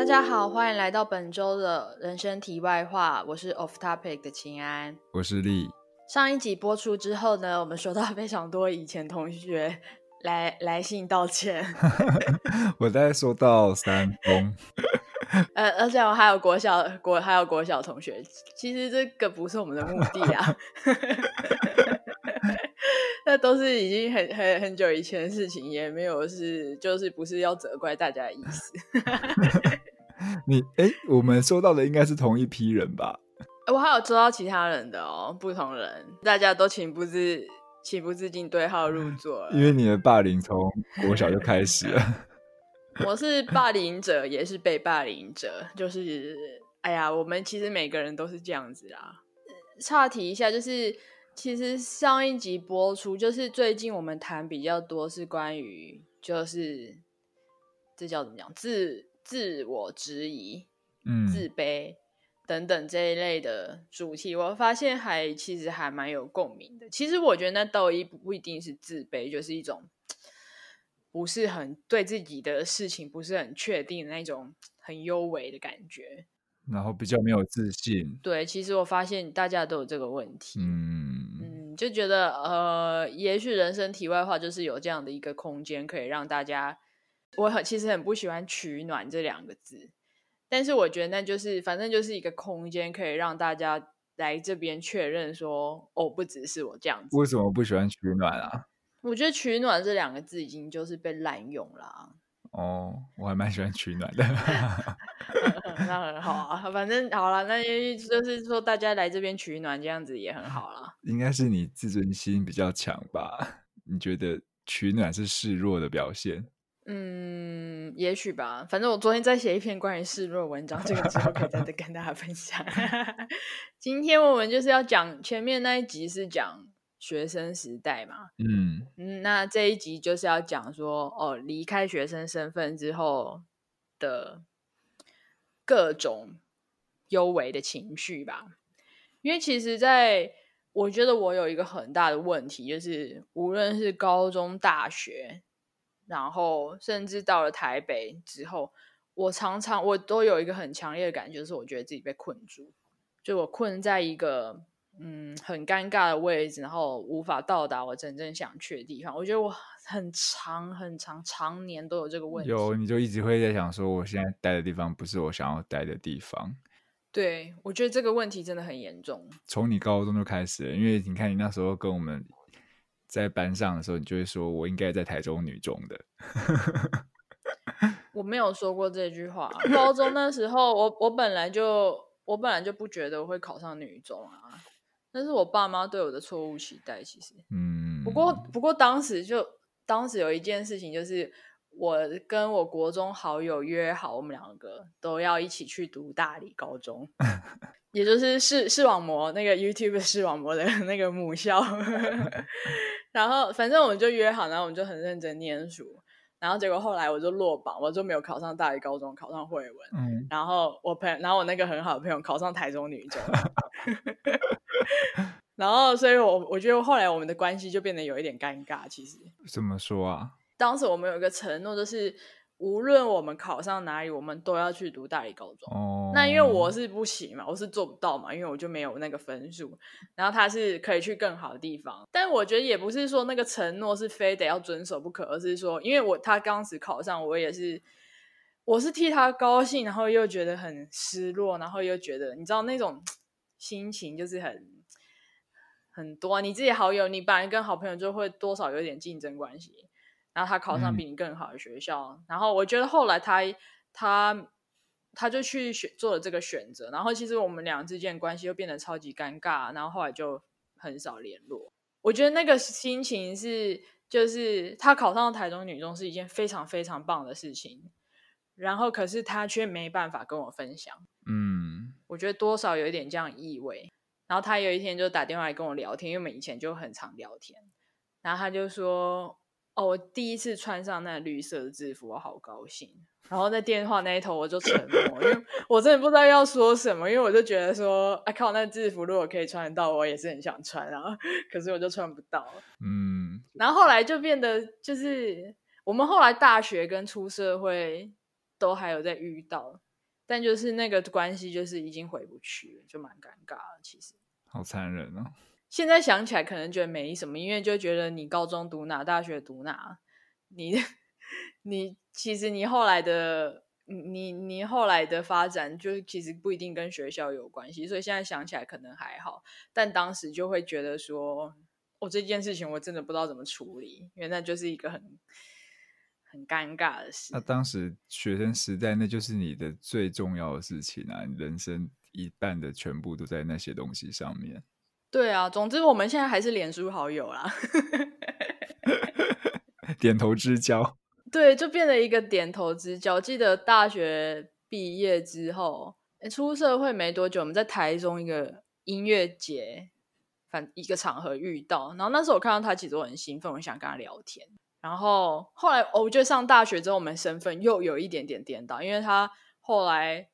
大家好，欢迎来到本周的人生题外话。我是 Off Topic 的秦安，我是丽。上一集播出之后呢，我们收到非常多以前同学来来信道歉。我大概收到三封。呃，而且我还有国小国还有国小同学，其实这个不是我们的目的啊。那都是已经很很很久以前的事情，也没有是就是不是要责怪大家的意思。你哎、欸，我们收到的应该是同一批人吧？我还有收到其他人的哦，不同人，大家都情不自情不自禁对号入座了。因为你的霸凌从国小就开始了。我是霸凌者，也是被霸凌者，就是哎呀，我们其实每个人都是这样子啦。岔题一下，就是。其实上一集播出，就是最近我们谈比较多是关于，就是这叫怎么讲，自自我质疑、嗯、自卑等等这一类的主题。我发现还其实还蛮有共鸣的。其实我觉得那斗一不一定是自卑，就是一种不是很对自己的事情不是很确定的那种很幽微的感觉。然后比较没有自信。对，其实我发现大家都有这个问题。嗯嗯，就觉得呃，也许人生题外话就是有这样的一个空间，可以让大家。我很其实很不喜欢“取暖”这两个字，但是我觉得那就是反正就是一个空间，可以让大家来这边确认说，哦，不只是我这样子。为什么不喜欢“取暖”啊？我觉得“取暖”这两个字已经就是被滥用了。哦，我还蛮喜欢取暖的。那很好啊，反正好了，那就是说大家来这边取暖，这样子也很好啦。应该是你自尊心比较强吧？你觉得取暖是示弱的表现？嗯，也许吧。反正我昨天在写一篇关于示弱的文章，这个之后可以再 跟大家分享。今天我们就是要讲前面那一集是讲学生时代嘛，嗯嗯，那这一集就是要讲说哦，离开学生身份之后的。各种幽微的情绪吧，因为其实，在我觉得我有一个很大的问题，就是无论是高中、大学，然后甚至到了台北之后，我常常我都有一个很强烈的感觉，就是我觉得自己被困住，就我困在一个嗯很尴尬的位置，然后无法到达我真正想去的地方。我觉得我。很长很长，常年都有这个问题。有，你就一直会在想说，我现在待的地方不是我想要待的地方。对，我觉得这个问题真的很严重。从你高中就开始了，因为你看你那时候跟我们在班上的时候，你就会说我应该在台中女中的。我没有说过这句话。高中那时候，我我本来就我本来就不觉得我会考上女中啊，那是我爸妈对我的错误期待。其实，嗯，不过不过当时就。当时有一件事情，就是我跟我国中好友约好，我们两个都要一起去读大理高中，也就是视视网膜那个 YouTube 视网膜的 那个母校。然后反正我们就约好，然后我们就很认真念书。然后结果后来我就落榜，我就没有考上大理高中，考上惠文。嗯。然后我朋友，然后我那个很好的朋友考上台中女中。然后，所以我我觉得后来我们的关系就变得有一点尴尬。其实怎么说啊？当时我们有一个承诺，就是无论我们考上哪里，我们都要去读大理高中。哦。那因为我是不行嘛，我是做不到嘛，因为我就没有那个分数。然后他是可以去更好的地方，但我觉得也不是说那个承诺是非得要遵守不可，而是说，因为我他当时考上，我也是我是替他高兴，然后又觉得很失落，然后又觉得你知道那种心情就是很。很多啊，你自己好友，你本来跟好朋友就会多少有点竞争关系。然后他考上比你更好的学校，嗯、然后我觉得后来他他他就去选做了这个选择，然后其实我们俩之间关系又变得超级尴尬，然后后来就很少联络。我觉得那个心情是，就是他考上台中女中是一件非常非常棒的事情，然后可是他却没办法跟我分享。嗯，我觉得多少有一点这样意味。然后他有一天就打电话来跟我聊天，因为我们以前就很常聊天。然后他就说：“哦，我第一次穿上那绿色的制服，我好高兴。”然后在电话那一头我就沉默，因为 我真的不知道要说什么，因为我就觉得说：“哎靠，那制服如果可以穿得到，我也是很想穿啊。”可是我就穿不到。嗯。然后后来就变得就是我们后来大学跟出社会都还有在遇到，但就是那个关系就是已经回不去了，就蛮尴尬的。其实好残忍哦。现在想起来可能觉得没什么，因为就觉得你高中读哪，大学读哪，你你其实你后来的你你后来的发展就是其实不一定跟学校有关系，所以现在想起来可能还好，但当时就会觉得说，我、哦、这件事情我真的不知道怎么处理，因为那就是一个很。很尴尬的事。那当时学生时代，那就是你的最重要的事情啊！你人生一半的全部都在那些东西上面。对啊，总之我们现在还是脸书好友啦，点头之交。对，就变了一个点头之交。记得大学毕业之后，出社会没多久，我们在台中一个音乐节，反一个场合遇到，然后那时候我看到他，其实我很兴奋，我想跟他聊天。然后后来，我觉得上大学之后，我们身份又有一点点颠倒，因为他后来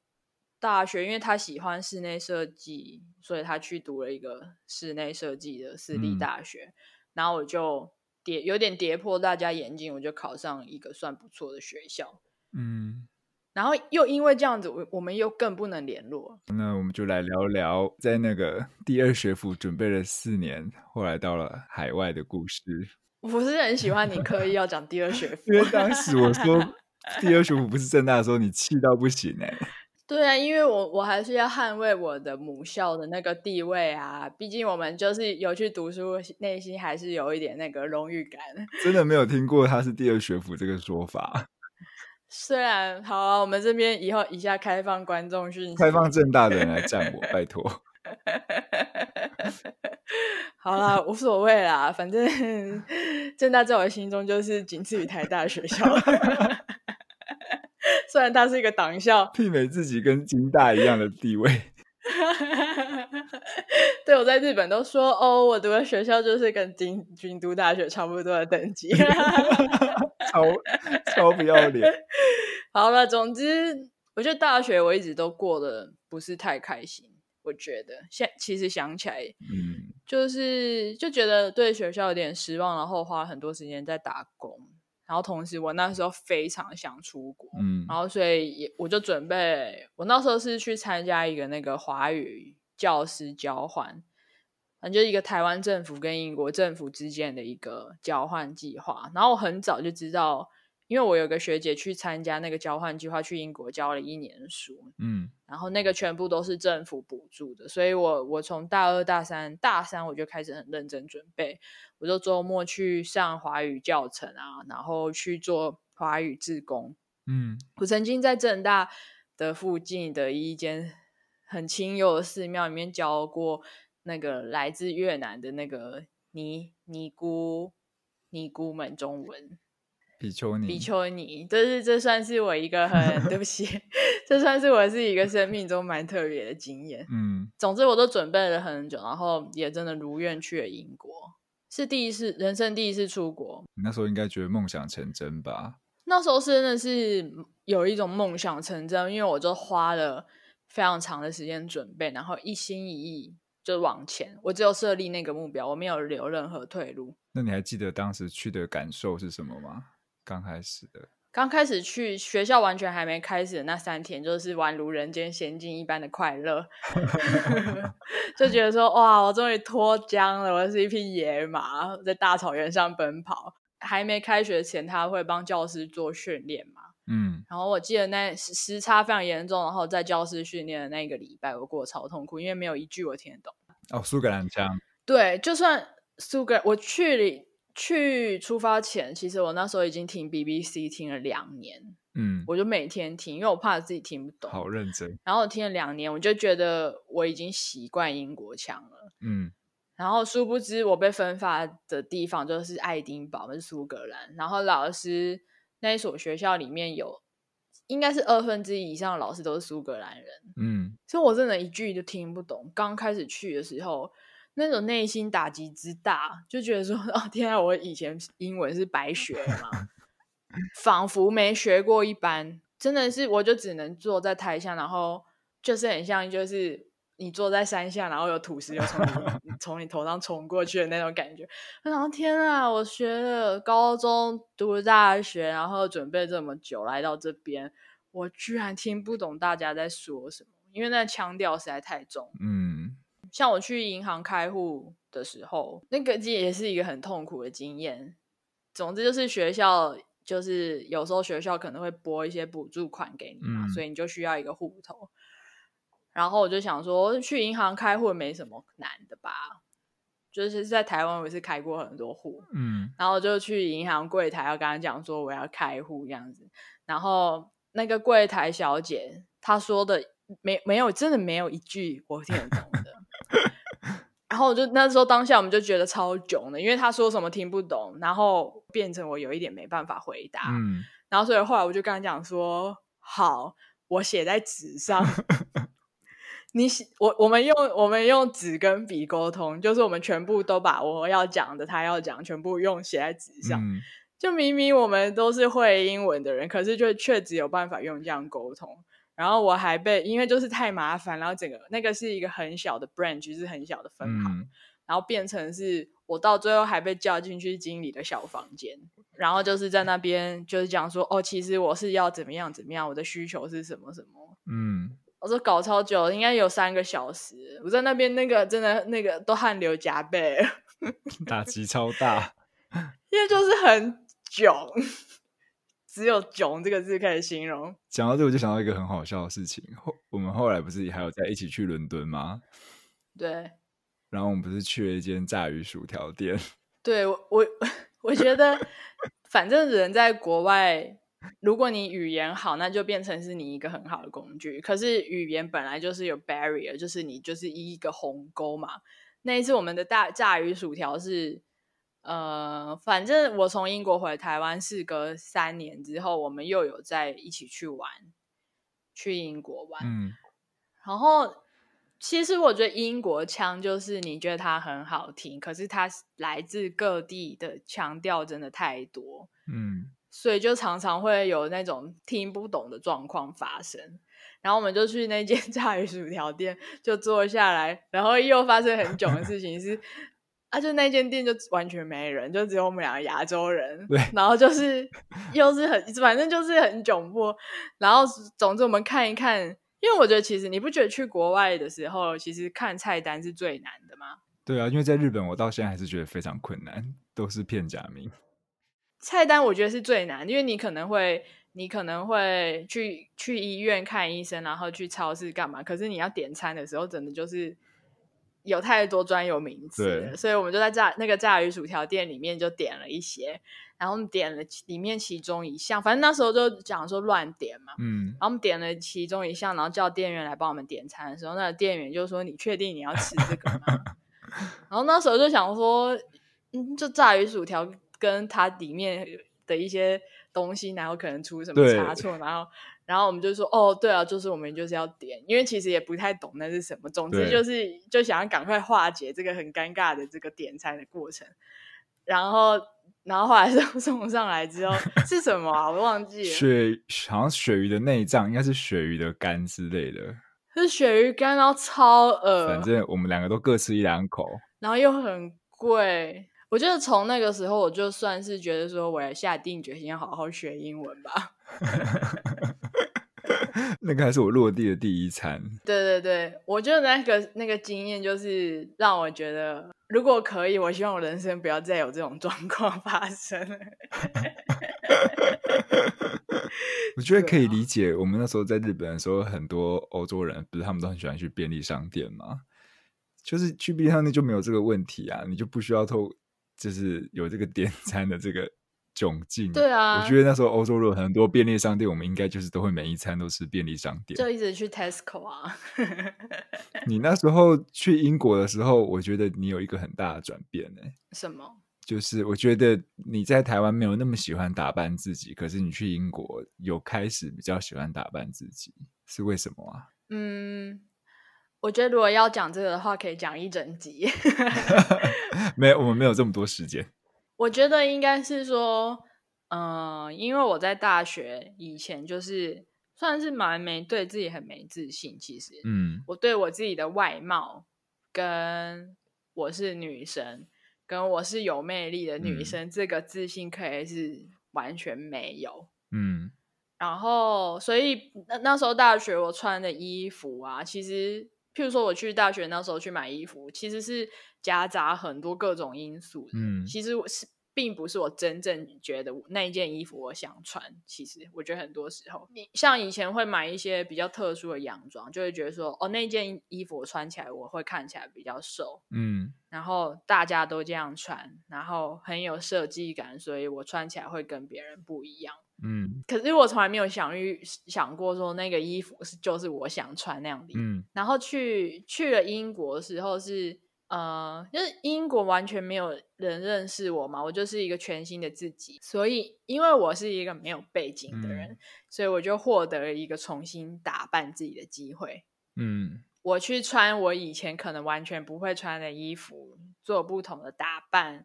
大学，因为他喜欢室内设计，所以他去读了一个室内设计的私立大学。嗯、然后我就跌，有点跌破大家眼镜，我就考上一个算不错的学校。嗯，然后又因为这样子，我我们又更不能联络。那我们就来聊聊，在那个第二学府准备了四年，后来到了海外的故事。我不是很喜欢你刻意要讲第二学府，因为当时我说第二学府不是正大的时候，你气到不行哎、欸。对啊，因为我我还是要捍卫我的母校的那个地位啊，毕竟我们就是有去读书，内心还是有一点那个荣誉感。真的没有听过他是第二学府这个说法。虽然好啊，我们这边以后以下开放观众讯息，开放正大的人来战我，拜托。好啦，无所谓啦，反正正大在我心中就是仅次于台大的学校。虽然他是一个党校，媲美自己跟金大一样的地位。对，我在日本都说哦，我读的学校就是跟京京都大学差不多的等级。超超不要脸。好了，总之，我觉得大学我一直都过得不是太开心。我觉得现其实想起来，嗯，就是就觉得对学校有点失望，然后花了很多时间在打工，然后同时我那时候非常想出国，嗯，然后所以也我就准备，我那时候是去参加一个那个华语教师交换，反正就是一个台湾政府跟英国政府之间的一个交换计划，然后我很早就知道。因为我有个学姐去参加那个交换计划，去英国教了一年书，嗯，然后那个全部都是政府补助的，所以我我从大二、大三、大三我就开始很认真准备，我就周末去上华语教程啊，然后去做华语志工，嗯，我曾经在正大的附近的一间很清幽的寺庙里面教过那个来自越南的那个尼尼姑尼姑们中文。比丘尼，比丘尼，这是这算是我一个很对不起，这算是我是一个生命中蛮特别的经验。嗯，总之我都准备了很久，然后也真的如愿去了英国，是第一次人生第一次出国。你那时候应该觉得梦想成真吧？那时候真的是有一种梦想成真，因为我就花了非常长的时间准备，然后一心一意就往前。我只有设立那个目标，我没有留任何退路。那你还记得当时去的感受是什么吗？刚开始的，刚开始去学校完全还没开始的那三天，就是宛如人间仙境一般的快乐，就觉得说哇，我终于脱缰了，我是一匹野马，在大草原上奔跑。还没开学前，他会帮教师做训练嘛，嗯，然后我记得那时差非常严重，然后在教师训练的那一个礼拜，我过得超痛苦，因为没有一句我听得懂。哦，苏格兰腔，对，就算苏格，我去了。去出发前，其实我那时候已经听 BBC 听了两年，嗯，我就每天听，因为我怕自己听不懂。好认真。然后我听了两年，我就觉得我已经习惯英国腔了，嗯。然后殊不知，我被分发的地方就是爱丁堡，是苏格兰。然后老师那一所学校里面有，应该是二分之一以上的老师都是苏格兰人，嗯。所以我真的一句都听不懂。刚开始去的时候。那种内心打击之大，就觉得说：“哦，天啊，我以前英文是白学嘛，仿佛没学过一般。”真的是，我就只能坐在台下，然后就是很像，就是你坐在山下，然后有土石又从你 从你头上冲过去的那种感觉。然后，天啊，我学了高中读大学，然后准备这么久来到这边，我居然听不懂大家在说什么，因为那腔调实在太重。嗯，像我去银行开户的时候，那个也是一个很痛苦的经验。总之就是学校，就是有时候学校可能会拨一些补助款给你嘛，嗯、所以你就需要一个户头。然后我就想说，去银行开户没什么难的吧？就是在台湾我也是开过很多户，嗯，然后就去银行柜台要跟他讲说我要开户这样子，然后。那个柜台小姐她说的没没有真的没有一句我听得懂的，然后我就那时候当下我们就觉得超囧的，因为他说什么听不懂，然后变成我有一点没办法回答，嗯，然后所以后来我就跟他讲说，好，我写在纸上，你写我我们用我们用纸跟笔沟通，就是我们全部都把我要讲的他要讲全部用写在纸上。嗯就明明我们都是会英文的人，可是就却只有办法用这样沟通。然后我还被，因为就是太麻烦，然后整个那个是一个很小的 branch，是很小的分行，嗯、然后变成是我到最后还被叫进去经理的小房间，然后就是在那边就是讲说，哦，其实我是要怎么样怎么样，我的需求是什么什么。嗯，我说搞超久，应该有三个小时，我在那边那个真的那个都汗流浃背，打击超大，因为就是很。囧，只有“囧”这个字可以形容。讲到这，我就想到一个很好笑的事情。后我们后来不是还有在一起去伦敦吗？对。然后我们不是去了一间炸鱼薯条店？对，我我 我觉得，反正人在国外，如果你语言好，那就变成是你一个很好的工具。可是语言本来就是有 barrier，就是你就是一个鸿沟嘛。那一次我们的大炸鱼薯条是。呃，反正我从英国回台湾，事隔三年之后，我们又有在一起去玩，去英国玩。嗯，然后其实我觉得英国腔就是你觉得它很好听，可是它来自各地的腔调真的太多，嗯，所以就常常会有那种听不懂的状况发生。然后我们就去那间 炸鱼薯条店，就坐下来，然后又发生很囧的事情是。啊，就那间店就完全没人，就只有我们两个亚洲人。对，然后就是又是很，反正就是很窘迫。然后总之我们看一看，因为我觉得其实你不觉得去国外的时候，其实看菜单是最难的吗？对啊，因为在日本我到现在还是觉得非常困难，都是片假名。菜单我觉得是最难，因为你可能会，你可能会去去医院看医生，然后去超市干嘛？可是你要点餐的时候，真的就是。有太多专有名词，所以我们就在炸那个炸鱼薯条店里面就点了一些，然后我们点了里面其中一项，反正那时候就讲说乱点嘛，嗯，然后我们点了其中一项，然后叫店员来帮我们点餐的时候，那个店员就说：“你确定你要吃这个吗？” 然后那时候就想说，嗯，就炸鱼薯条跟它里面的一些东西，然后可能出什么差错，然后。然后我们就说，哦，对啊，就是我们就是要点，因为其实也不太懂那是什么，总之就是就想要赶快化解这个很尴尬的这个点餐的过程。然后，然后后来 送送上来之后是什么啊？我忘记了。鳕好像鳕鱼的内脏，应该是鳕鱼的肝之类的。是鳕鱼肝，然后超恶。反正我们两个都各吃一两口，然后又很贵。我觉得从那个时候，我就算是觉得说，我要下定决心要好好学英文吧。那个还是我落地的第一餐。对对对，我觉得那个那个经验就是让我觉得，如果可以，我希望我人生不要再有这种状况发生。我觉得可以理解，我们那时候在日本的时候，很多欧洲人不是他们都很喜欢去便利商店吗？就是去便利商店就没有这个问题啊，你就不需要透，就是有这个点餐的这个。窘境，对啊，我觉得那时候欧洲有很多便利商店，我们应该就是都会每一餐都吃便利商店，就一直去 Tesco 啊。你那时候去英国的时候，我觉得你有一个很大的转变呢。什么？就是我觉得你在台湾没有那么喜欢打扮自己，可是你去英国有开始比较喜欢打扮自己，是为什么啊？嗯，我觉得如果要讲这个的话，可以讲一整集。没有，我们没有这么多时间。我觉得应该是说，嗯、呃，因为我在大学以前就是算是蛮没对自己很没自信。其实，嗯，我对我自己的外貌，跟我是女生，跟我是有魅力的女生，嗯、这个自信可以是完全没有。嗯，然后所以那那时候大学我穿的衣服啊，其实譬如说我去大学那时候去买衣服，其实是夹杂很多各种因素。嗯，其实我是。并不是我真正觉得那一件衣服我想穿。其实我觉得很多时候，你像以前会买一些比较特殊的洋装，就会觉得说，哦，那件衣服我穿起来我会看起来比较瘦，嗯，然后大家都这样穿，然后很有设计感，所以我穿起来会跟别人不一样，嗯。可是我从来没有想遇想过说那个衣服是就是我想穿那样的，嗯。然后去去了英国的时候是。呃，就是英国完全没有人认识我嘛，我就是一个全新的自己，所以因为我是一个没有背景的人，嗯、所以我就获得了一个重新打扮自己的机会。嗯，我去穿我以前可能完全不会穿的衣服，做不同的打扮，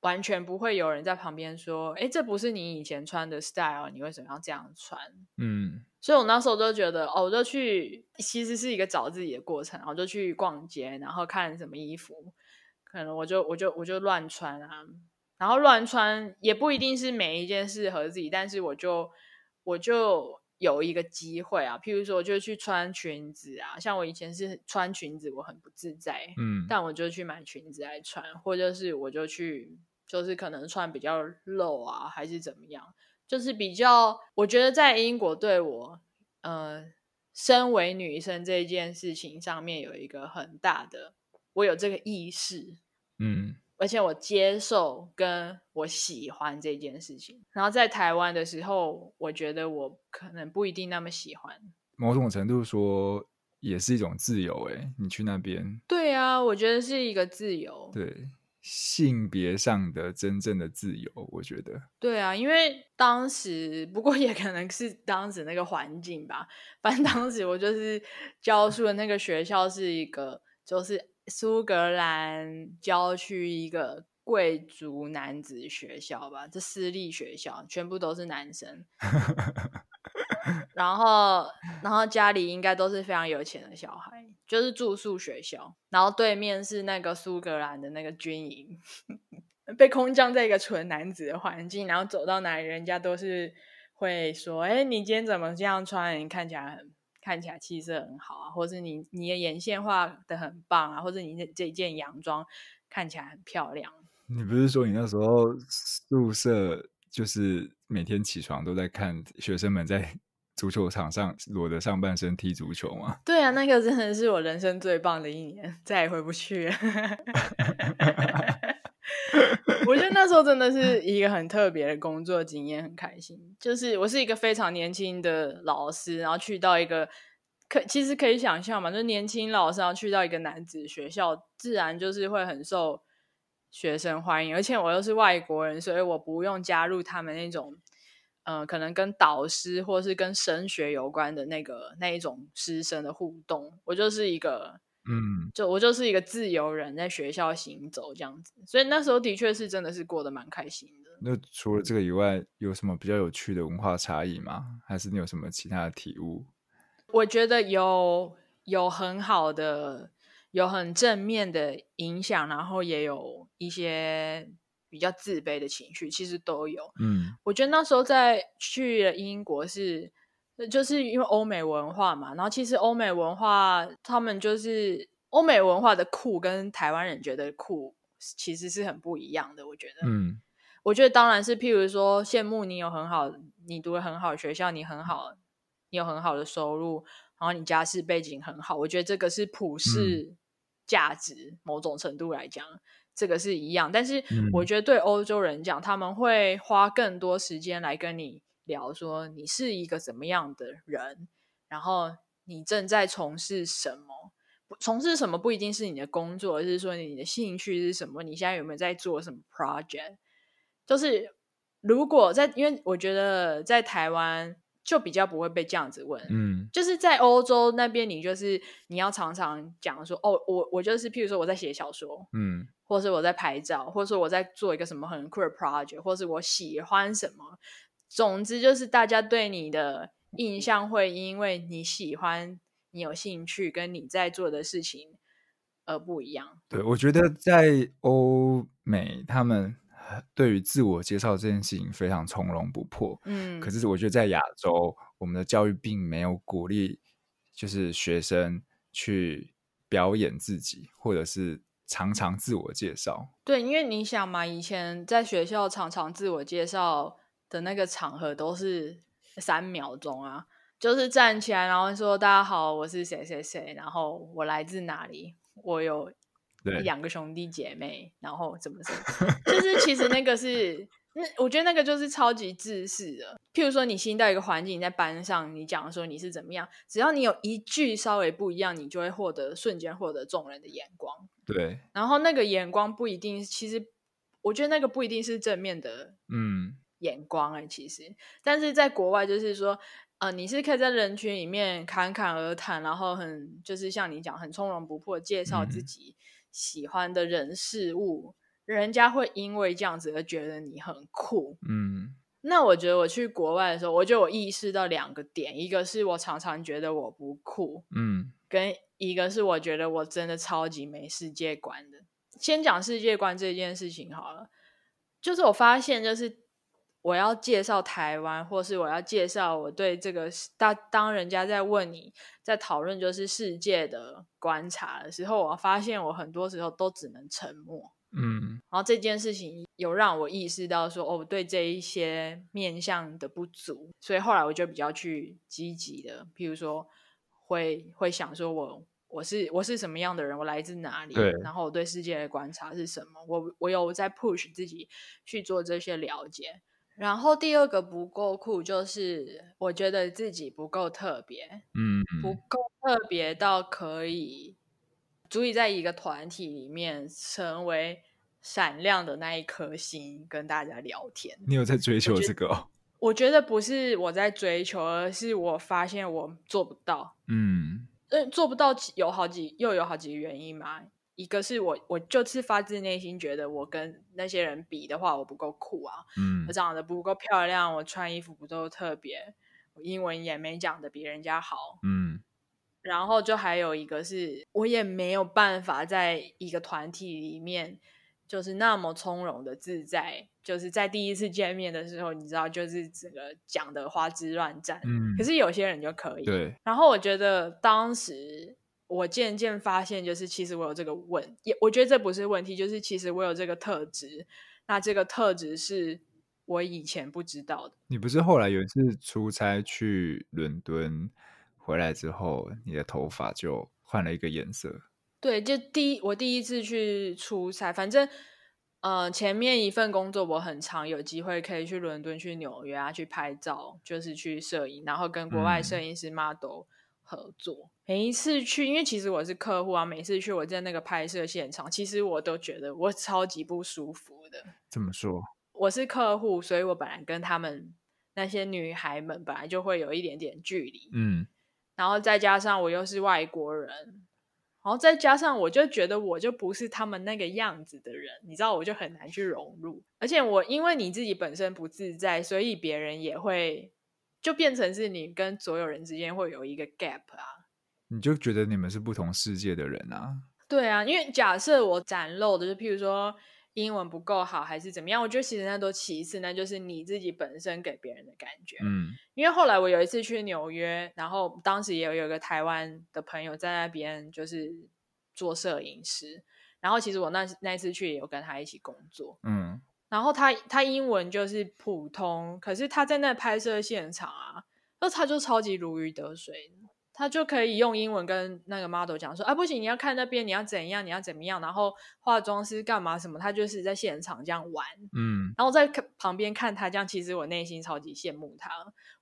完全不会有人在旁边说：“哎，这不是你以前穿的 style，你为什么要这样穿？”嗯。所以我那时候就觉得，哦，我就去，其实是一个找自己的过程，然后就去逛街，然后看什么衣服，可能我就我就我就乱穿啊，然后乱穿也不一定是每一件适合自己，但是我就我就有一个机会啊，譬如说我就去穿裙子啊，像我以前是穿裙子我很不自在，嗯，但我就去买裙子来穿，或者是我就去就是可能穿比较露啊，还是怎么样。就是比较，我觉得在英国对我，呃，身为女生这件事情上面有一个很大的，我有这个意识，嗯，而且我接受跟我喜欢这件事情。然后在台湾的时候，我觉得我可能不一定那么喜欢。某种程度说，也是一种自由。诶，你去那边，对啊，我觉得是一个自由。对。性别上的真正的自由，我觉得对啊，因为当时不过也可能是当时那个环境吧。反正当时我就是教书的那个学校是一个，就是苏格兰郊区一个贵族男子学校吧，这私立学校全部都是男生。然后，然后家里应该都是非常有钱的小孩，就是住宿学校。然后对面是那个苏格兰的那个军营，被空降在一个纯男子的环境。然后走到哪里，人家都是会说：“哎，你今天怎么这样穿？你看起来很，看起来气色很好啊，或是你你的眼线画的很棒啊，或者你这这件洋装看起来很漂亮。”你不是说你那时候宿舍就是每天起床都在看学生们在足球场上裸着上半身踢足球吗？对啊，那个真的是我人生最棒的一年，再也回不去了。我觉得那时候真的是一个很特别的工作经验，很开心。就是我是一个非常年轻的老师，然后去到一个可其实可以想象嘛，就是年轻老师然后去到一个男子学校，自然就是会很受学生欢迎，而且我又是外国人，所以我不用加入他们那种。嗯、呃，可能跟导师或是跟升学有关的那个那一种师生的互动，我就是一个，嗯，就我就是一个自由人，在学校行走这样子，所以那时候的确是真的是过得蛮开心的。那除了这个以外，有什么比较有趣的文化差异吗？还是你有什么其他的体悟？我觉得有有很好的，有很正面的影响，然后也有一些。比较自卑的情绪其实都有，嗯，我觉得那时候在去了英国是，就是因为欧美文化嘛，然后其实欧美文化他们就是欧美文化的酷跟台湾人觉得酷其实是很不一样的，我觉得，嗯，我觉得当然是譬如说羡慕你有很好，你读了很好的学校，你很好，你有很好的收入，然后你家世背景很好，我觉得这个是普世价值，嗯，某种程度来讲。这个是一样，但是我觉得对欧洲人讲，嗯，他们会花更多时间来跟你聊，说你是一个怎么样的人，然后你正在从事什么，从事什么不一定是你的工作，而是说你的兴趣是什么，你现在有没有在做什么 project？就是如果在，因为我觉得在台湾就比较不会被这样子问，嗯，就是在欧洲那边，你就是你要常常讲说，哦，我我就是，譬如说我在写小说，嗯。或是我在拍照，或是我在做一个什么很酷的 project，或是我喜欢什么，总之就是大家对你的印象会因为你喜欢、你有兴趣跟你在做的事情而不一样。对，我觉得在欧美，他们对于自我介绍这件事情非常从容不迫。嗯，可是我觉得在亚洲，我们的教育并没有鼓励，就是学生去表演自己，或者是常常自我介绍。对，因为你想嘛，以前在学校常常自我介绍的那个场合都是三秒钟啊，就是站起来，然后说：“大家好，我是谁谁谁，然后我来自哪里，我有。”对，两个兄弟姐妹，然后怎么怎么，就是其实那个是那，我觉得那个就是超级自私的。譬如说，你新到一个环境，你在班上，你讲说你是怎么样，只要你有一句稍微不一样，你就会获得瞬间获得众人的眼光。对，然后那个眼光不一定，其实我觉得那个不一定是正面的，嗯，眼光哎，其实，但是在国外就是说，呃，你是可以在人群里面侃侃而谈，然后很就是像你讲，很从容不迫介绍自己。嗯喜欢的人事物，人家会因为这样子而觉得你很酷。嗯，那我觉得我去国外的时候，我就有意识到两个点，一个是我常常觉得我不酷，嗯，跟一个是我觉得我真的超级没世界观的。先讲世界观这件事情好了，就是我发现就是。我要介绍台湾，或是我要介绍我对这个当当人家在问你在讨论就是世界的观察的时候，我发现我很多时候都只能沉默。嗯，然后这件事情有让我意识到说，哦，对这一些面向的不足，所以后来我就比较去积极的，譬如说会会想说我我是我是什么样的人，我来自哪里，然后我对世界的观察是什么，我我有在 push 自己去做这些了解。然后第二个不够酷，就是我觉得自己不够特别，嗯，不够特别到可以足以在一个团体里面成为闪亮的那一颗星，跟大家聊天。你有在追求这个哦？我，我觉得不是我在追求，而是我发现我做不到。嗯，做不到有好几又有好几个原因嘛。一个是我，我就是发自内心觉得我跟那些人比的话，我不够酷啊，嗯，我长得不够漂亮，我穿衣服不够特别，我英文也没讲的比人家好，嗯，然后就还有一个是我也没有办法在一个团体里面就是那么从容的自在，就是在第一次见面的时候，你知道，就是整个讲的花枝乱颤，嗯，可是有些人就可以，对，然后我觉得当时。我渐渐发现，就是其实我有这个问，也我觉得这不是问题，就是其实我有这个特质。那这个特质是我以前不知道的。你不是后来有一次出差去伦敦回来之后，你的头发就换了一个颜色？对，就第一我第一次去出差，反正呃前面一份工作我很常有机会可以去伦敦、去纽约啊，去拍照，就是去摄影，然后跟国外摄影师 model、嗯。合作每一次去，因为其实我是客户啊。每次去我在那个拍摄现场，其实我都觉得我超级不舒服的。怎么说？我是客户，所以我本来跟他们那些女孩们本来就会有一点点距离。嗯，然后再加上我又是外国人，然后再加上我就觉得我就不是他们那个样子的人，你知道，我就很难去融入。而且我因为你自己本身不自在，所以别人也会。就变成是你跟所有人之间会有一个 gap 啊，你就觉得你们是不同世界的人啊？对啊，因为假设我展露的，就譬如说英文不够好，还是怎么样，我觉得其实那都其次，那就是你自己本身给别人的感觉。嗯，因为后来我有一次去纽约，然后当时也有有一个台湾的朋友在那边就是做摄影师，然后其实我那那次去也有跟他一起工作。嗯。然后他他英文就是普通，可是他在那拍摄现场啊，那他就超级如鱼得水，他就可以用英文跟那个 model 讲说，啊不行，你要看那边，你要怎样，你要怎么样，然后化妆师干嘛什么，他就是在现场这样玩，嗯，然后在旁边看他这样，其实我内心超级羡慕他，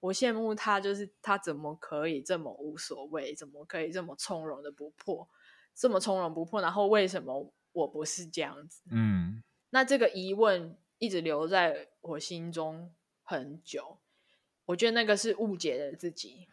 我羡慕他就是他怎么可以这么无所谓，怎么可以这么从容的不破，这么从容不破，然后为什么我不是这样子，嗯。那这个疑问一直留在我心中很久，我觉得那个是误解了自己。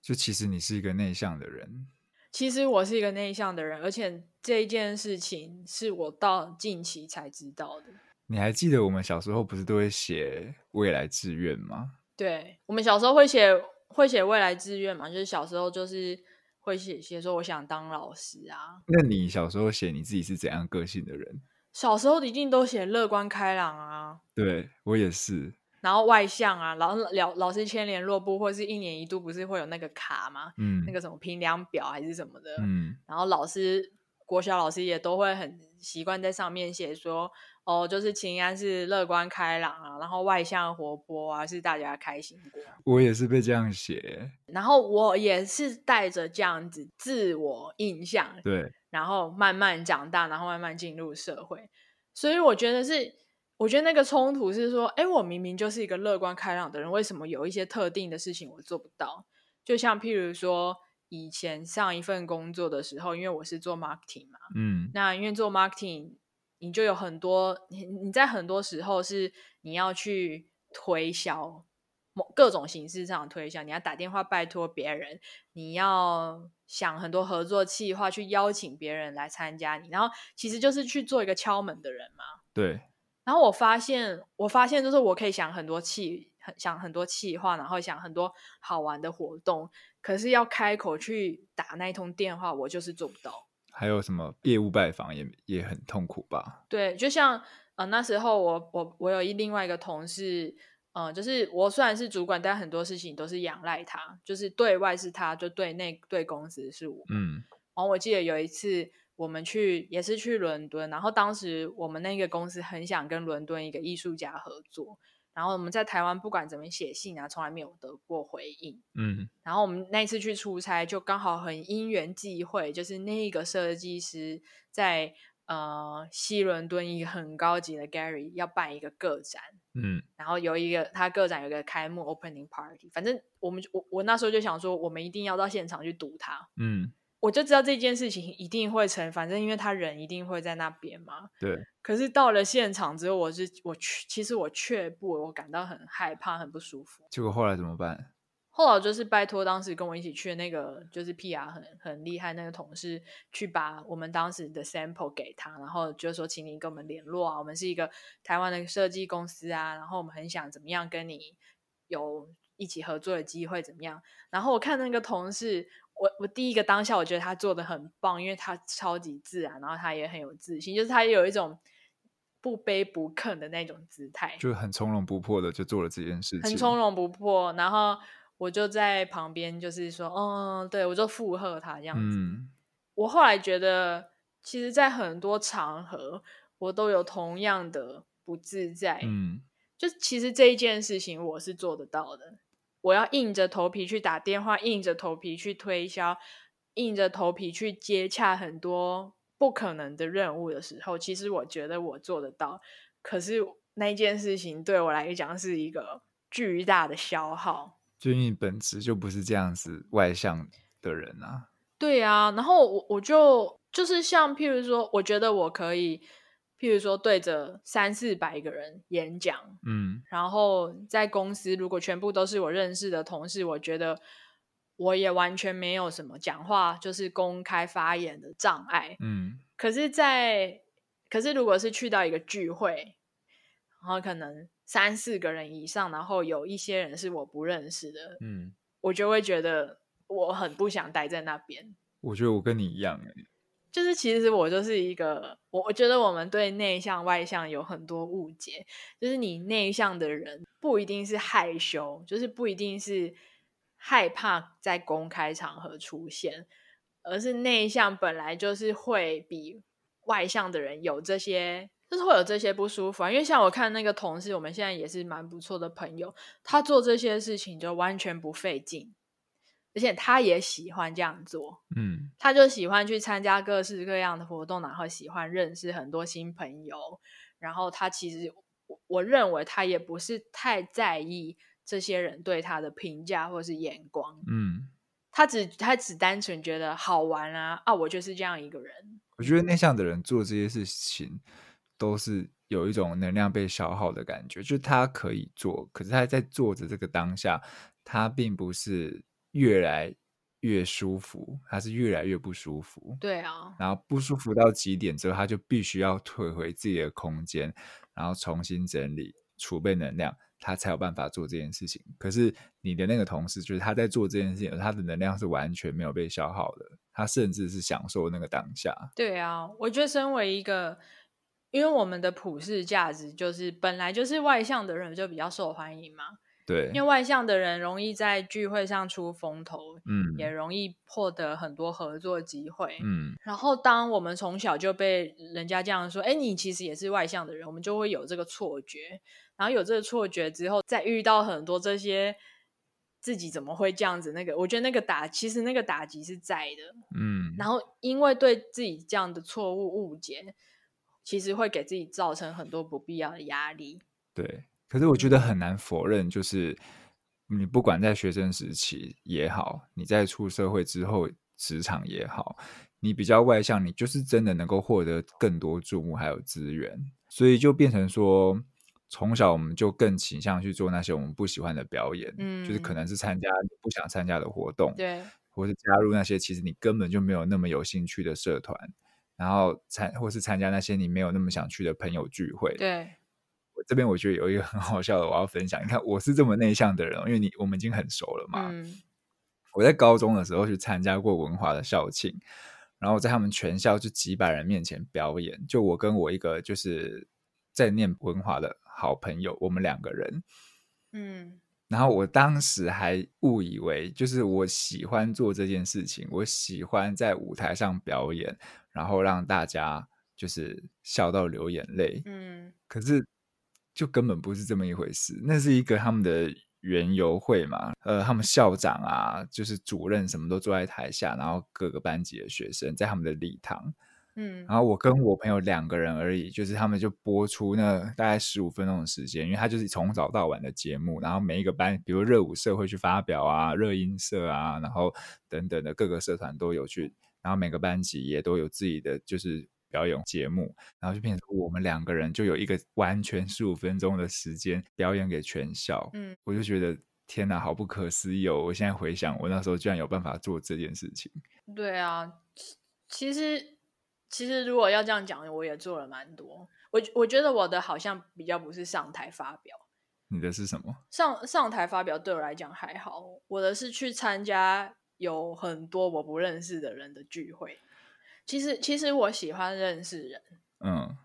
就其实你是一个内向的人。其实我是一个内向的人，而且这一件事情是我到近期才知道的。你还记得我们小时候不是都会写未来志愿吗？对，我们小时候会写会写未来志愿嘛，就是小时候就是会写写说我想当老师啊。那你小时候写你自己是怎样个性的人？小时候一定都写乐观开朗啊。对，我也是。然后外向啊，老老老师签联络簿，或是一年一度不是会有那个卡吗？嗯，那个什么评量表还是什么的。嗯，然后老师国小老师也都会很习惯在上面写说，哦，就是秦安是乐观开朗啊，然后外向活泼啊，是大家开心果。我也是被这样写，然后我也是带着这样子自我印象，对，然后慢慢长大，然后慢慢进入社会，所以我觉得是。我觉得那个冲突是说，哎，我明明就是一个乐观开朗的人，为什么有一些特定的事情我做不到？就像譬如说，以前上一份工作的时候，因为我是做 marketing 嘛，嗯，那因为做 marketing，你就有很多你你在很多时候是你要去推销某各种形式上的推销，你要打电话拜托别人，你要想很多合作计划去邀请别人来参加你，然后其实就是去做一个敲门的人嘛，对。然后我发现，我发现就是我可以想很多气，很想很多气话，然后想很多好玩的活动，可是要开口去打那一通电话，我就是做不到。还有什么业务拜访也也很痛苦吧？对，就像呃那时候我我我有一另外一个同事，嗯、呃，就是我虽然是主管，但很多事情都是仰赖他，就是对外是他，就对内对公司是我。嗯，然后我记得有一次。我们去也是去伦敦，然后当时我们那个公司很想跟伦敦一个艺术家合作，然后我们在台湾不管怎么写信啊，从来没有得过回应。嗯，然后我们那一次去出差，就刚好很因缘际会，就是那个设计师在呃西伦敦一个很高级的 Gallery 要办一个个展，嗯，然后有一个他个展有一个开幕 Opening Party，反正我们我我那时候就想说，我们一定要到现场去堵他，嗯。我就知道这件事情一定会成，反正因为他人一定会在那边嘛。对。可是到了现场之后，我是我去，其实我却步，我感到很害怕，很不舒服。结果后来怎么办？后来就是拜托当时跟我一起去的那个就是 PR 很很厉害那个同事，去把我们当时的 sample 给他，然后就说请你跟我们联络啊，我们是一个台湾的设计公司啊，然后我们很想怎么样跟你有一起合作的机会怎么样？然后我看那个同事。我我第一个当下，我觉得他做的很棒，因为他超级自然，然后他也很有自信，就是他也有一种不卑不亢的那种姿态，就很从容不迫的就做了这件事情，很从容不迫。然后我就在旁边，就是说，嗯，对，我就附和他这样子。嗯，我后来觉得，其实，在很多场合，我都有同样的不自在。嗯，就其实这一件事情，我是做得到的。我要硬着头皮去打电话，硬着头皮去推销，硬着头皮去接洽很多不可能的任务的时候，其实我觉得我做得到。可是那件事情对我来讲是一个巨大的消耗。就你本质就不是这样子外向的人啊。对啊，然后我我就就是像譬如说，我觉得我可以。譬如说对着三四百个人演讲，嗯，然后在公司如果全部都是我认识的同事，我觉得我也完全没有什么讲话就是公开发言的障碍，嗯。可是在，在可是如果是去到一个聚会，然后可能三四个人以上，然后有一些人是我不认识的，嗯，我就会觉得我很不想待在那边。我觉得我跟你一样欸。就是其实我就是一个，我我觉得我们对内向外向有很多误解。就是你内向的人不一定是害羞，就是不一定是害怕在公开场合出现，而是内向本来就是会比外向的人有这些，就是会有这些不舒服啊。因为像我看那个同事，我们现在也是蛮不错的朋友，他做这些事情就完全不费劲。而且他也喜欢这样做，嗯，他就喜欢去参加各式各样的活动，然后喜欢认识很多新朋友。然后他其实，我认为他也不是太在意这些人对他的评价或是眼光，嗯，他只他只单纯觉得好玩啊啊！我就是这样一个人。我觉得内向的人做这些事情，都是有一种能量被消耗的感觉，就是他可以做，可是他在做着这个当下，他并不是。越来越舒服，他是越来越不舒服。对啊，然后不舒服到极点之后，他就必须要退回自己的空间，然后重新整理、储备能量，他才有办法做这件事情。可是你的那个同事，就是他在做这件事情，他的能量是完全没有被消耗的，他甚至是享受那个当下。对啊，我觉得身为一个因为我们的普世价值就是本来就是外向的人就比较受欢迎嘛。对，因为外向的人容易在聚会上出风头，嗯，也容易获得很多合作机会，嗯。然后，当我们从小就被人家这样说，哎，你其实也是外向的人，我们就会有这个错觉。然后有这个错觉之后，再遇到很多这些自己怎么会这样子？那个，我觉得那个打，其实那个打击是在的，嗯。然后，因为对自己这样的错误误解，其实会给自己造成很多不必要的压力。对。可是我觉得很难否认，就是你不管在学生时期也好，你在出社会之后职场也好，你比较外向，你就是真的能够获得更多注目还有资源，所以就变成说，从小我们就更倾向去做那些我们不喜欢的表演，嗯，就是可能是参加不想参加的活动，对，或是加入那些其实你根本就没有那么有兴趣的社团，然后参或是参加那些你没有那么想去的朋友聚会，对。这边我觉得有一个很好笑的，我要分享。你看，我是这么内向的人，因为你我们已经很熟了嘛。嗯。我在高中的时候去参加过文华的校庆，然后在他们全校就几百人面前表演，就我跟我一个就是在念文华的好朋友，我们两个人。嗯。然后我当时还误以为就是我喜欢做这件事情，我喜欢在舞台上表演，然后让大家就是笑到流眼泪。嗯。可是。就根本不是这么一回事，那是一个他们的园游会嘛，呃，他们校长啊，就是主任什么都坐在台下，然后各个班级的学生在他们的礼堂，嗯，然后我跟我朋友两个人而已，就是他们就播出那大概十五分钟的时间，因为他就是从早到晚的节目，然后每一个班，比如热舞社会去发表啊，热音社啊，然后等等的各个社团都有去，然后每个班级也都有自己的就是。表演节目，然后就变成我们两个人就有一个完全十五分钟的时间表演给全校。嗯，我就觉得天哪，好不可思议哦！我现在回想，我那时候居然有办法做这件事情。对啊，其实其实如果要这样讲，我也做了蛮多。我我觉得我的好像比较不是上台发表。你的是什么？上上台发表对我来讲还好，我的是去参加有很多我不认识的人的聚会。其实，其实我喜欢认识人，嗯，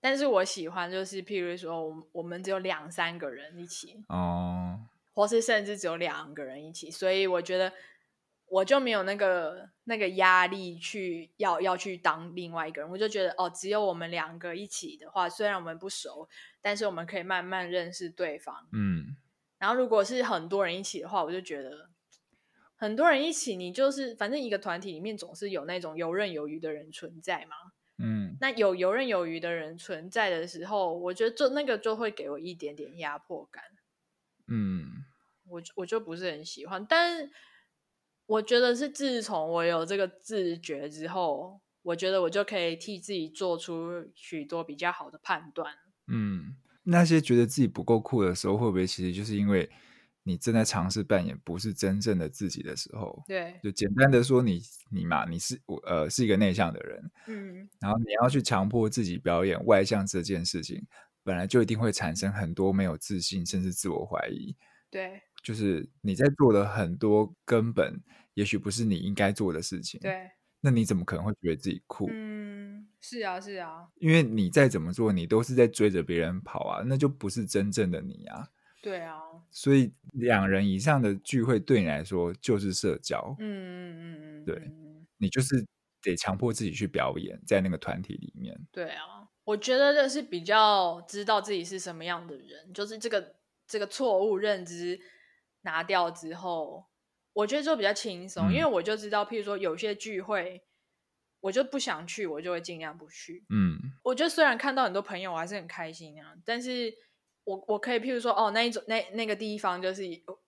但是我喜欢就是，譬如说，我们我们只有两三个人一起，哦，或是甚至只有两个人一起，所以我觉得我就没有那个那个压力去要要去当另外一个人，我就觉得哦，只有我们两个一起的话，虽然我们不熟，但是我们可以慢慢认识对方，嗯，然后如果是很多人一起的话，我就觉得。很多人一起，你就是反正一个团体里面总是有那种游刃有余的人存在嘛。嗯，那有游刃有余的人存在的时候，我觉得就那个就会给我一点点压迫感。嗯，我我就不是很喜欢，但我觉得是自从我有这个自觉之后，我觉得我就可以替自己做出许多比较好的判断。嗯，那些觉得自己不够酷的时候，会不会其实就是因为？你正在尝试扮演不是真正的自己的时候，对，就简单的说你，你你嘛，你是我呃是一个内向的人，嗯，然后你要去强迫自己表演外向这件事情，本来就一定会产生很多没有自信，甚至自我怀疑，对，就是你在做的很多根本也许不是你应该做的事情，对，那你怎么可能会觉得自己酷？嗯，是啊，是啊，因为你再怎么做，你都是在追着别人跑啊，那就不是真正的你啊。对啊，所以两人以上的聚会对你来说就是社交。嗯嗯嗯嗯，对，你就是得强迫自己去表演，在那个团体里面。对啊，我觉得这是比较知道自己是什么样的人，就是这个这个错误认知拿掉之后，我觉得就比较轻松，嗯，因为我就知道，譬如说有些聚会，我就不想去，我就会尽量不去。嗯，我觉得虽然看到很多朋友，我还是很开心啊，但是。我我可以，譬如说，哦，那一种那那个地方，就是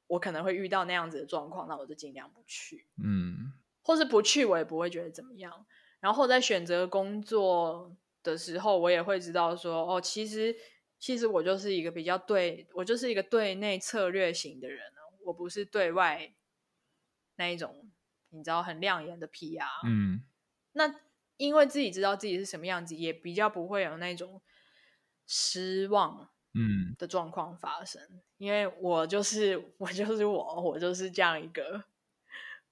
我可能会遇到那样子的状况，那我就尽量不去，嗯，或是不去，我也不会觉得怎么样。然后在选择工作的时候，我也会知道说，哦，其实其实我就是一个比较对，我就是一个对内策略型的人，我不是对外那一种，你知道很亮眼的 PR，嗯，那因为自己知道自己是什么样子，也比较不会有那种失望。嗯的状况发生，因为我就是我就是我，我就是这样一个，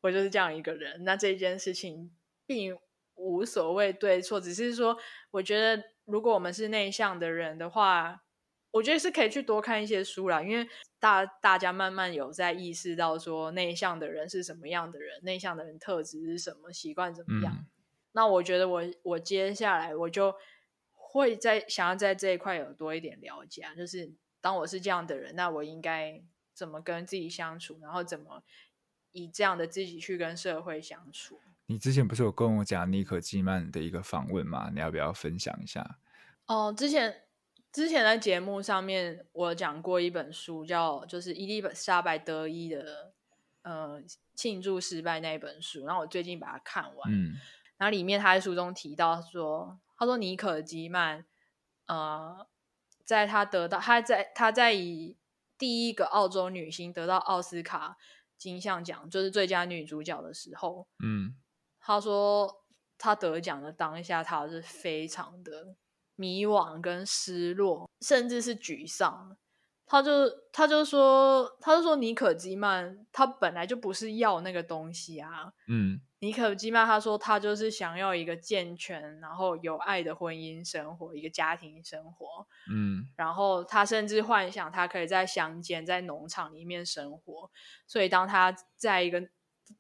我就是这样一个人。那这件事情并无所谓对错，只是说，我觉得如果我们是内向的人的话，我觉得是可以去多看一些书啦，因为大大家慢慢有在意识到说内向的人是什么样的人，内向的人特质是什么，习惯怎么样。嗯、那我觉得我我接下来我就会在想要在这一块有多一点了解，就是当我是这样的人，那我应该怎么跟自己相处，然后怎么以这样的自己去跟社会相处。你之前不是有跟我讲尼可基曼的一个访问吗？你要不要分享一下？哦，之前。之前在节目上面，我讲过一本书，叫就是伊丽莎白德伊的呃庆祝失败那一本书。然后我最近把它看完，嗯，然后里面他在书中提到说，他说尼可基曼，呃，在他得到他在他在以第一个澳洲女星得到奥斯卡金像奖，就是最佳女主角的时候，嗯，他说他得奖的当下，他是非常的。迷惘跟失落，甚至是沮丧。他就他就说，他就说，尼可基曼他本来就不是要那个东西啊。嗯，妮可基曼他说他就是想要一个健全，然后有爱的婚姻生活，一个家庭生活。嗯，然后他甚至幻想他可以在乡间，在农场里面生活。所以当他在一个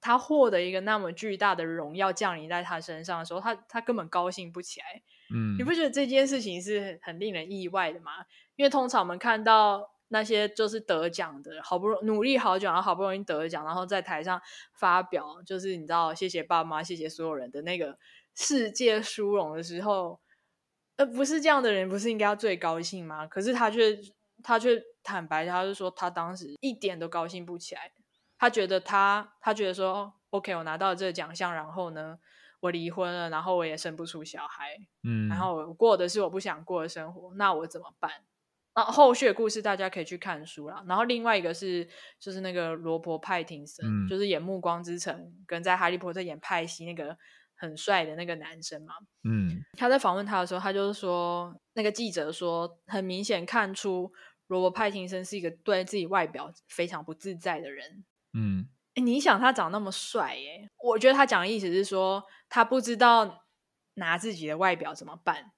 他获得一个那么巨大的荣耀降临在他身上的时候，他他根本高兴不起来。嗯，你不觉得这件事情是很令人意外的吗？因为通常我们看到那些就是得奖的，好不容易努力好久，然后好不容易得奖，然后在台上发表，就是你知道，谢谢爸妈，谢谢所有人的那个世界殊荣的时候，呃，不是这样的人，不是应该要最高兴吗？可是他却他却坦白，他就说他当时一点都高兴不起来，他觉得他他觉得说，OK，我拿到这个奖项，然后呢？我离婚了，然后我也生不出小孩，嗯，然后我过的是我不想过的生活，那我怎么办？那后续的故事大家可以去看书啦。然后另外一个是，就是那个罗伯·派廷森，嗯，就是演《暮光之城》跟在《哈利波特》演派西那个很帅的那个男生嘛，嗯，他在访问他的时候，他就是说，那个记者说，很明显看出罗伯·派廷森是一个对自己外表非常不自在的人，嗯。你想他长那么帅耶？我觉得他讲的意思是说，他不知道拿自己的外表怎么办，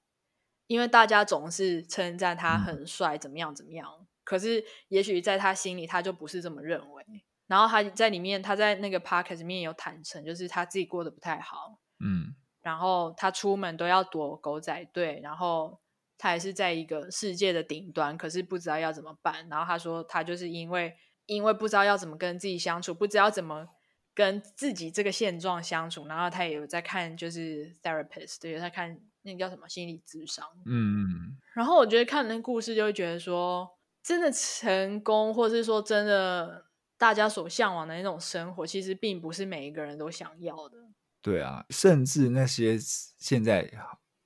因为大家总是称赞他很帅，怎么样怎么样。可是也许在他心里，他就不是这么认为。然后他在里面，他在那个 podcast 里面有坦诚，就是他自己过得不太好。嗯，然后他出门都要躲狗仔队，然后他还是在一个世界的顶端，可是不知道要怎么办。然后他说，他就是因为。因为不知道要怎么跟自己相处，不知道怎么跟自己这个现状相处，然后他也有在看，就是 therapist，对，他看那个叫什么心理智商，嗯嗯。然后我觉得看那个故事，就会觉得说，真的成功，或是说真的大家所向往的那种生活，其实并不是每一个人都想要的。对啊，甚至那些现在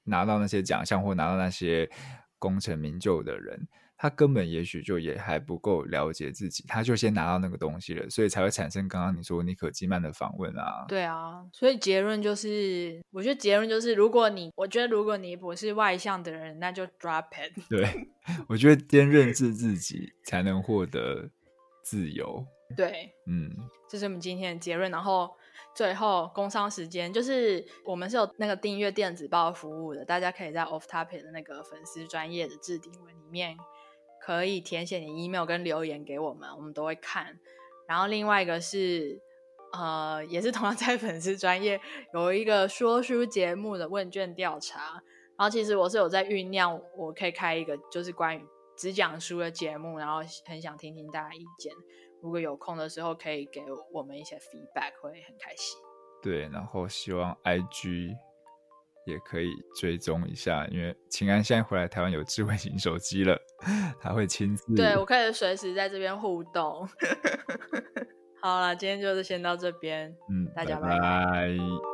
拿到那些奖项或拿到那些功成名就的人。他根本也许就也还不够了解自己，他就先拿到那个东西了，所以才会产生刚刚你说尼可基曼的访问啊。对啊，所以结论就是，我觉得结论就是，如果你，我觉得如果你不是外向的人，那就 drop it。对，我觉得先认识自己，才能获得自由。对，嗯，这是我们今天的结论。然后最后工商时间，就是我们是有那个订阅电子报服务的，大家可以在 Off Topic 的那个粉丝专业的置顶文里面。可以填写你 email 跟留言给我们，我们都会看。然后另外一个是，呃，也是同样在粉丝专业有一个说书节目的问卷调查。然后其实我是有在酝酿，我可以开一个就是关于只讲书的节目，然后很想听听大家意见。如果有空的时候，可以给我们一些 feedback，会很开心。对，然后希望 IG。也可以追踪一下，因为秦安现在回来台湾有智慧型手机了，他会亲自。对，我可以随时在这边互动。好了，今天就是先到这边，嗯，大家拜拜。拜拜。